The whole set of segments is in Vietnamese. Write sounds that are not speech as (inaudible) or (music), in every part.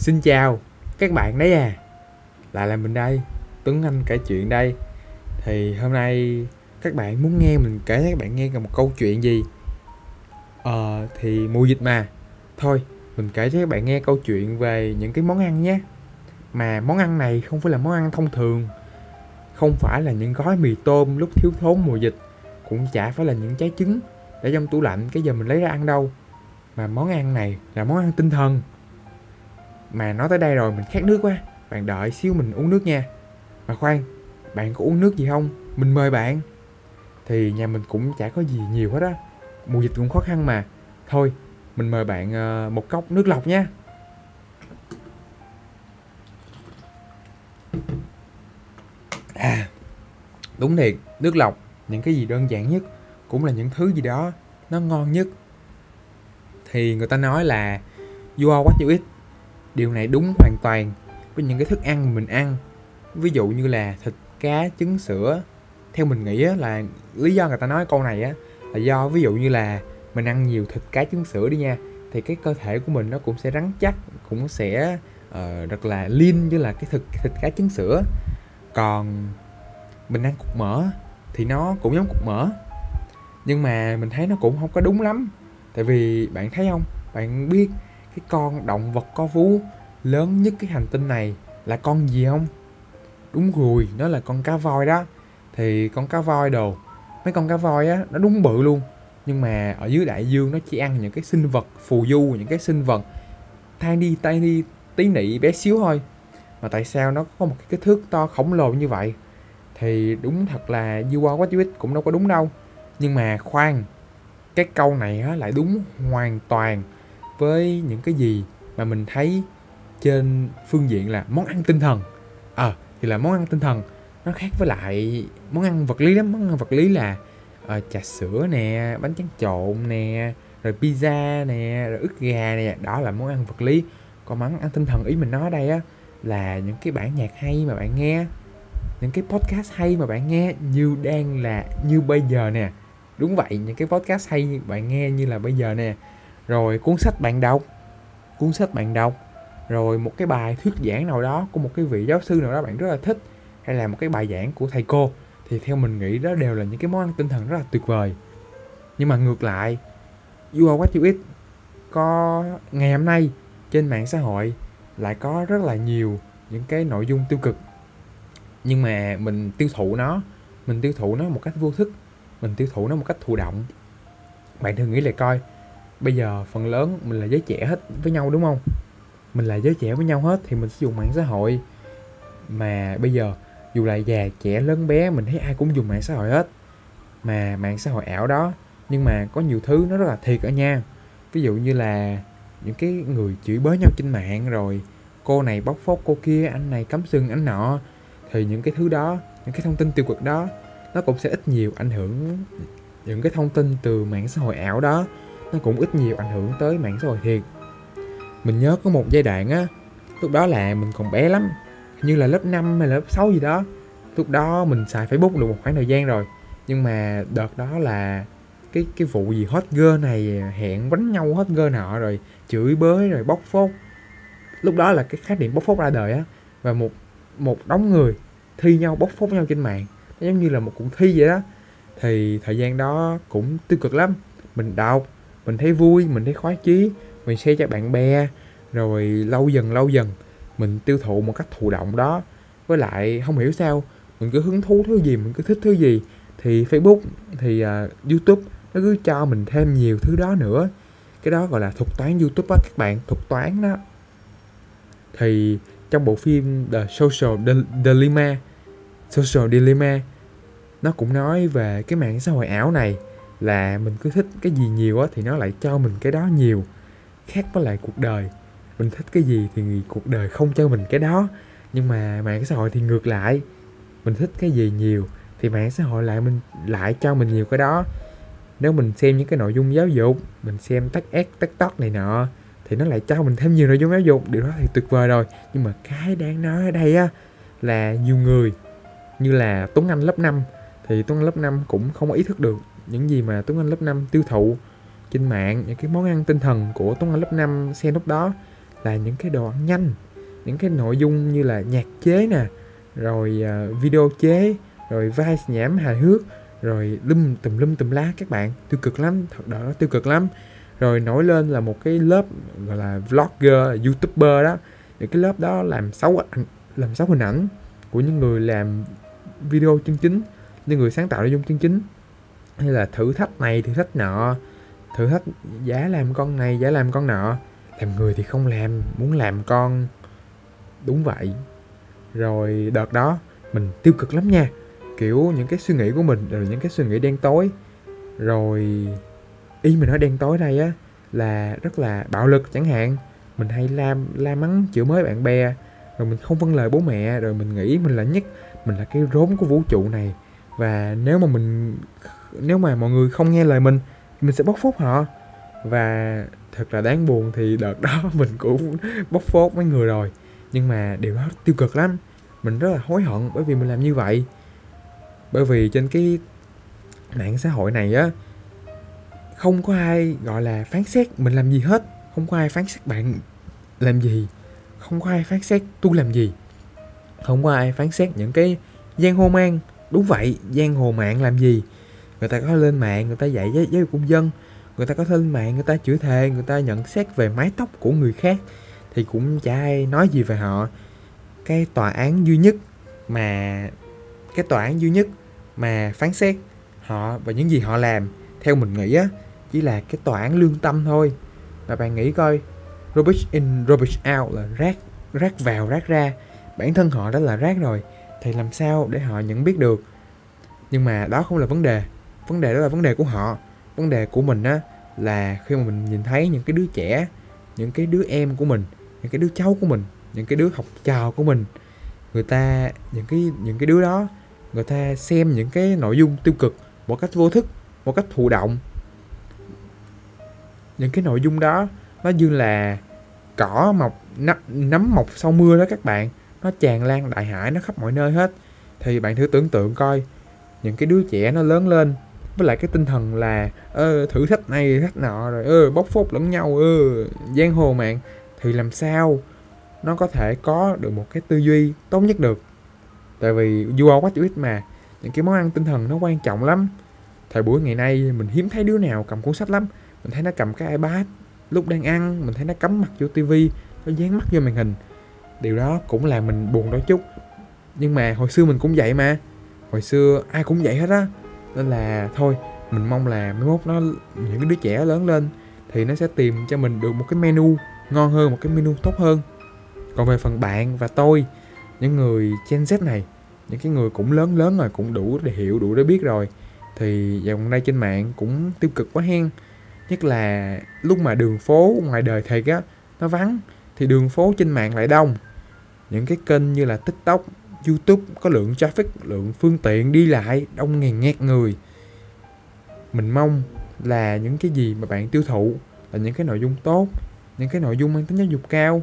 Xin chào các bạn đấy à. Lại là mình đây, Tuấn Anh kể chuyện đây. Thì hôm nay các bạn muốn nghe mình kể cho các bạn nghe một câu chuyện gì? Ờ, thì mùa dịch mà. Thôi, mình kể cho các bạn nghe câu chuyện về những cái món ăn nhé. Mà món ăn này không phải là món ăn thông thường. Không phải là những gói mì tôm lúc thiếu thốn mùa dịch. Cũng chả phải là những trái trứng để trong tủ lạnh cái giờ mình lấy ra ăn đâu. Mà món ăn này là món ăn tinh thần mà nói tới đây rồi, mình khát nước quá. Bạn đợi xíu mình uống nước nha. Mà khoan, Bạn có uống nước gì không? Mình mời bạn. Thì nhà mình cũng chả có gì nhiều hết á. Mùa dịch cũng khó khăn mà. Thôi, mình mời bạn ờ, một cốc nước lọc nha. À Đúng thiệt, Nước lọc, Những cái gì đơn giản nhất Cũng là những thứ gì đó Nó ngon nhất. Thì người ta nói là, You are what you eat điều này đúng hoàn toàn với những cái thức ăn mà mình ăn. Ví dụ như là thịt cá trứng sữa. Theo mình nghĩ là lý do người ta nói câu này á là do ví dụ như là mình ăn nhiều thịt cá trứng sữa đi nha thì cái cơ thể của mình nó cũng sẽ rắn chắc cũng sẽ uh, rất là lean như là cái thịt thịt cá trứng sữa. Còn mình ăn cục mỡ thì nó cũng giống cục mỡ. Nhưng mà mình thấy nó cũng không có đúng lắm. Tại vì bạn thấy không? Bạn biết cái con động vật có vú lớn nhất cái hành tinh này là con gì không? Đúng rồi, nó là con cá voi đó. Thì con cá voi đồ, mấy con cá voi á, nó đúng bự luôn. Nhưng mà ở dưới đại dương nó chỉ ăn những cái sinh vật phù du, những cái sinh vật thang đi tay đi tí nị bé xíu thôi. Mà tại sao nó có một cái kích thước to khổng lồ như vậy? Thì đúng thật là you are what you eat cũng đâu có đúng đâu. Nhưng mà khoan, cái câu này á, lại đúng hoàn toàn với những cái gì mà mình thấy trên phương diện là món ăn tinh thần. Ờ à, thì là món ăn tinh thần. Nó khác với lại món ăn vật lý lắm. Món ăn vật lý là uh, trà sữa nè bánh tráng trộn nè rồi pizza nè rồi ức gà nè. Đó là món ăn vật lý. Còn món ăn tinh thần ý mình nói ở đây á là những cái bản nhạc hay mà bạn nghe những cái podcast hay mà bạn nghe như đang là như bây giờ nè. Đúng vậy những cái podcast hay bạn nghe như là bây giờ nè rồi cuốn sách bạn đọc. Cuốn sách bạn đọc. Rồi một cái bài thuyết giảng nào đó của một cái vị giáo sư nào đó bạn rất là thích, hay là một cái bài giảng của thầy cô, thì theo mình nghĩ đó đều là những cái món ăn tinh thần rất là tuyệt vời. Nhưng mà ngược lại, you are what you eat có ngày hôm nay trên mạng xã hội lại có rất là nhiều những cái nội dung tiêu cực. Nhưng mà mình tiêu thụ nó, mình tiêu thụ nó một cách vô thức, mình tiêu thụ nó một cách thụ động. Bạn thường nghĩ lại coi bây giờ phần lớn mình là giới trẻ hết với nhau, đúng không? Mình là giới trẻ với nhau hết thì mình sử dụng mạng xã hội. Mà bây giờ, dù là già, trẻ, lớn, bé, mình thấy ai cũng dùng mạng xã hội hết. Mà mạng xã hội ảo đó, nhưng mà có nhiều thứ nó rất là thiệt ở nha. Ví dụ như là những cái người chửi bới nhau trên mạng rồi, cô này bóc phốt cô kia, anh này cắm sừng anh nọ. Thì những cái thứ đó, những cái thông tin tiêu cực đó, nó cũng sẽ ít nhiều ảnh hưởng những cái thông tin từ mạng xã hội ảo đó nó cũng ít nhiều ảnh hưởng tới mạng xã hội thiệt. Mình nhớ có một giai đoạn á, lúc đó là mình còn bé lắm như là lớp 5 hay là lớp 6 gì đó. Lúc đó mình xài facebook được một khoảng thời gian rồi, nhưng mà đợt đó là cái cái vụ gì hot girl này hẹn bánh nhau hot girl nọ rồi chửi bới rồi bóc phốt. Lúc đó là cái khái niệm bóc phốt ra đời á, và một một đống người thi nhau bóc phốt nhau trên mạng. Giống như là một cuộc thi vậy đó. Thì thời gian đó cũng tiêu cực lắm. Mình đọc mình thấy vui mình thấy khoái chí mình share cho bạn bè rồi lâu dần lâu dần mình tiêu thụ một cách thụ động đó. Với lại không hiểu sao mình cứ hứng thú thứ gì mình cứ thích thứ gì thì facebook thì uh, youtube nó cứ cho mình thêm nhiều thứ đó nữa. Cái đó gọi là thuật toán youtube á các bạn thuật toán đó. Thì trong bộ phim The Social Dilemma Social Dilemma nó cũng nói về cái mạng xã hội ảo này là mình cứ thích cái gì nhiều á thì nó lại cho mình cái đó nhiều, khác với lại cuộc đời. Mình thích cái gì thì cuộc đời không cho mình cái đó. Nhưng mà mạng xã hội thì ngược lại, mình thích cái gì nhiều thì mạng xã hội lại mình, lại cho mình nhiều cái đó. Nếu mình xem những cái nội dung giáo dục, mình xem tắc ép tắc tóc này nọ thì nó lại cho mình thêm nhiều nội dung giáo dục. Điều đó thì tuyệt vời rồi. Nhưng mà cái đáng nói ở đây á là nhiều người, như là Tuấn Anh lớp 5 thì Tuấn Anh lớp 5 cũng không có ý thức được những gì mà Tuấn Anh lớp 5 tiêu thụ trên mạng những cái món ăn tinh thần của Tuấn Anh lớp 5 xem lúc đó là những cái đồ ăn nhanh những cái nội dung như là nhạc chế nè rồi uh, video chế rồi vai nhảm hài hước rồi lum tùm lum tùm lá các bạn. Tiêu cực lắm thật đó tiêu cực lắm. Rồi nổi lên là một cái lớp gọi là vlogger youtuber đó. Những cái lớp đó làm xấu làm xấu hình ảnh của những người làm video chân chính những người sáng tạo nội dung chân chính hay là thử thách này, thử thách nọ. Thử thách giá làm con này, giá làm con nọ. Làm người thì không làm, muốn làm con. Đúng vậy. Rồi đợt đó, mình tiêu cực lắm nha. Kiểu những cái suy nghĩ của mình, rồi những cái suy nghĩ đen tối. Rồi ý mình nói đen tối đây á, là rất là bạo lực chẳng hạn. Mình hay la la mắng chửi mới bạn bè, rồi mình không vâng lời bố mẹ, rồi mình nghĩ mình là nhất, mình là cái rốn của vũ trụ này. Và nếu mà mình nếu mà mọi người không nghe lời mình mình sẽ bóc phốt họ. Và thật là đáng buồn thì đợt đó (laughs) mình cũng bóc phốt mấy người rồi. Nhưng mà điều đó tiêu cực lắm. Mình rất là hối hận bởi vì mình làm như vậy. Bởi vì trên cái mạng xã hội này á, không có ai gọi là phán xét mình làm gì hết. Không có ai phán xét bạn làm gì. Không có ai phán xét tôi làm gì. Không có ai phán xét những cái giang hồ mang. Đúng vậy, giang hồ mạng làm gì? Người ta có lên mạng người ta dạy giáo, giáo dục công dân. Người ta có lên mạng người ta chửi thề người ta nhận xét về mái tóc của người khác. Thì cũng chả ai nói gì về họ. Cái tòa án duy nhất mà cái tòa án duy nhất mà phán xét họ và những gì họ làm theo mình nghĩ á chỉ là cái tòa án lương tâm thôi. Và bạn nghĩ coi rubbish in rubbish out là rác rác vào rác ra. Bản thân họ đã là rác rồi thì làm sao để họ nhận biết được? Nhưng mà đó không là vấn đề vấn đề đó là vấn đề của họ. Vấn đề của mình á, là khi mà mình nhìn thấy những cái đứa trẻ, những cái đứa em của mình, những cái đứa cháu của mình, những cái đứa học trò của mình, người ta, những cái những cái đứa đó, người ta xem những cái nội dung tiêu cực một cách vô thức, một cách thụ động. Những cái nội dung đó, nó như là cỏ mọc, nấm mọc sau mưa đó các bạn. Nó tràn lan đại hải, nó khắp mọi nơi hết. Thì bạn thử tưởng tượng coi, những cái đứa trẻ nó lớn lên với lại cái tinh thần là, ơ, thử thách này, thử thách nọ, rồi, ơ, bóc phốt lẫn nhau, ơ, giang hồ mạng. Thì làm sao nó có thể có được một cái tư duy tốt nhất được? Tại vì you are what you eat mà. Những cái món ăn tinh thần nó quan trọng lắm. Thời buổi ngày nay mình hiếm thấy đứa nào cầm cuốn sách lắm. Mình thấy nó cầm cái ipad lúc đang ăn, mình thấy nó cắm mặt vô tivi nó dán mắt vô màn hình. Điều đó cũng làm mình buồn đôi chút. Nhưng mà hồi xưa mình cũng vậy mà. Hồi xưa ai cũng vậy hết á nên là thôi, mình mong là mấy mốt nó, những cái đứa trẻ lớn lên thì nó sẽ tìm cho mình được một cái menu ngon hơn, một cái menu tốt hơn. Còn về phần bạn và tôi, những người Gen Z này, những cái người cũng lớn lớn rồi, cũng đủ để hiểu, đủ để biết rồi, thì dạo gần đây trên mạng cũng tiêu cực quá hen. Nhất là lúc mà đường phố ngoài đời thiệt á, nó vắng, thì đường phố trên mạng lại đông. Những cái kênh như là tiktok youtube có lượng traffic, lượng phương tiện đi lại, đông ngàn nghẹt người. Mình mong là những cái gì mà bạn tiêu thụ là những cái nội dung tốt, những cái nội dung mang tính giáo dục cao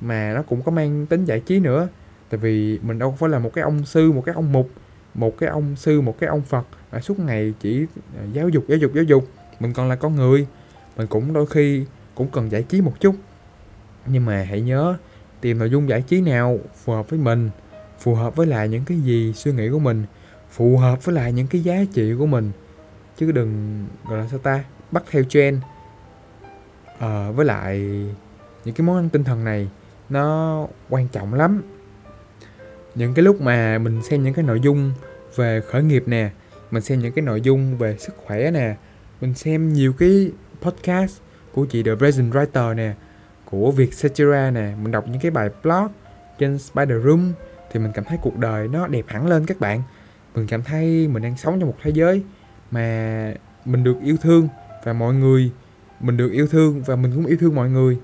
mà nó cũng có mang tính giải trí nữa. Tại vì mình đâu phải là một cái ông sư, một cái ông mục, một cái ông sư, một cái ông phật mà suốt ngày chỉ à, giáo dục giáo dục giáo dục. Mình còn là con người, mình cũng đôi khi cũng cần giải trí một chút. Nhưng mà hãy nhớ tìm nội dung giải trí nào phù hợp với mình phù hợp với lại những cái gì suy nghĩ của mình phù hợp với lại những cái giá trị của mình. Chứ đừng gọi là sao ta bắt theo trend. À, với lại những cái món ăn tinh thần này nó quan trọng lắm. Những cái lúc mà mình xem những cái nội dung về khởi nghiệp nè mình xem những cái nội dung về sức khỏe nè mình xem nhiều cái podcast của chị The Present Writer nè của Việt Satira nè mình đọc những cái bài blog trên Spider Room thì mình cảm thấy cuộc đời nó đẹp hẳn lên các bạn. Mình cảm thấy mình đang sống trong một thế giới mà mình được yêu thương và mọi người, mình được yêu thương và mình cũng yêu thương mọi người.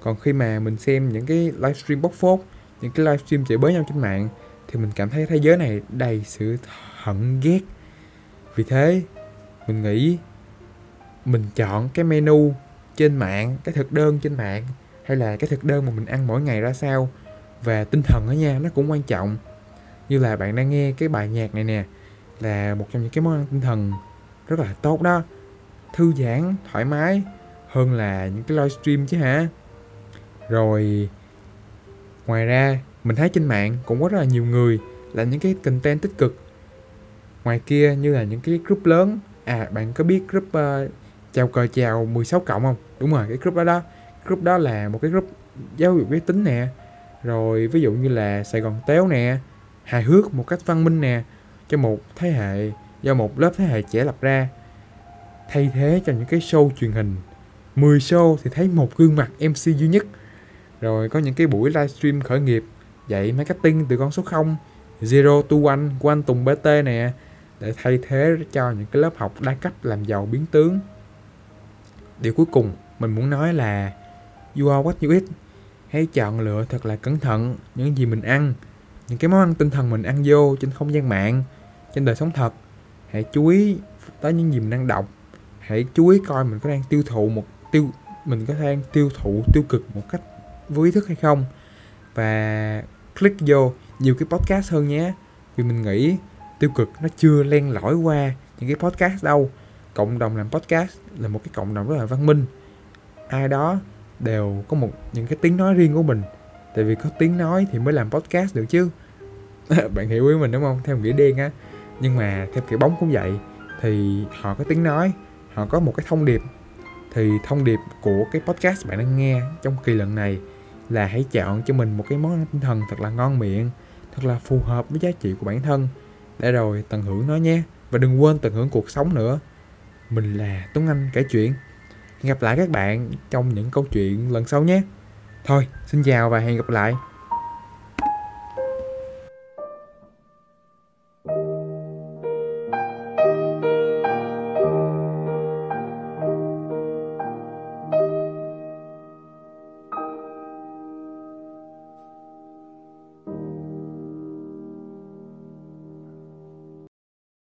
Còn khi mà mình xem những cái livestream bóc phốt, những cái livestream chửi bới nhau trên mạng, thì mình cảm thấy thế giới này đầy sự hận ghét. Vì thế, mình nghĩ mình chọn cái menu trên mạng, cái thực đơn trên mạng, hay là cái thực đơn mà mình ăn mỗi ngày ra sao và tinh thần đó nha nó cũng quan trọng. Như là bạn đang nghe cái bài nhạc này nè là một trong những cái món ăn tinh thần rất là tốt đó. Thư giãn thoải mái hơn là những cái livestream chứ hả? Rồi ngoài ra mình thấy trên mạng cũng có rất là nhiều người là những cái content tích cực. Ngoài kia như là những cái group lớn à bạn có biết group uh, chào cờ chào 16 cộng không? Đúng rồi cái group đó đó. Group đó là một cái group giáo dục giới tính nè rồi, ví dụ như là sài gòn téo nè, hài hước một cách văn minh nè, cho một thế hệ, do một lớp thế hệ trẻ lập ra. Thay thế cho những cái show truyền hình. 10 show thì thấy một gương mặt MC duy nhất. Rồi, có những cái buổi livestream khởi nghiệp, dạy marketing từ con số 0 Zero to One của anh Tùng BT nè, để thay thế cho những cái lớp học đa cấp làm giàu biến tướng. Điều cuối cùng mình muốn nói là, you are what you eat hãy chọn lựa thật là cẩn thận những gì mình ăn, những cái món ăn tinh thần mình ăn vô trên không gian mạng, trên đời sống thật. Hãy chú ý tới những gì mình đang đọc. Hãy chú ý coi mình có đang tiêu thụ một, tiêu, mình có đang tiêu thụ, tiêu cực một cách vô ý thức hay không. Và click vô nhiều cái podcast hơn nhé, vì mình nghĩ tiêu cực nó chưa len lỏi qua những cái podcast đâu. Cộng đồng làm podcast là một cái cộng đồng rất là văn minh. Ai đó đều có một những cái tiếng nói riêng của mình. Tại vì có tiếng nói thì mới làm podcast được chứ. (laughs) Bạn hiểu ý mình đúng không? Theo nghĩa đen á. Nhưng mà theo kiểu bóng cũng vậy. Thì họ có tiếng nói, họ có một cái thông điệp. Thì thông điệp của cái podcast bạn đang nghe trong kỳ lần này là hãy chọn cho mình một cái món ăn tinh thần thật là ngon miệng, thật là phù hợp với giá trị của bản thân. Để rồi tận hưởng nó nhé. Và đừng quên tận hưởng cuộc sống nữa. Mình là Tuấn Anh kể chuyện hẹn gặp lại các bạn trong những câu chuyện lần sau nhé. Thôi, xin chào và hẹn gặp lại.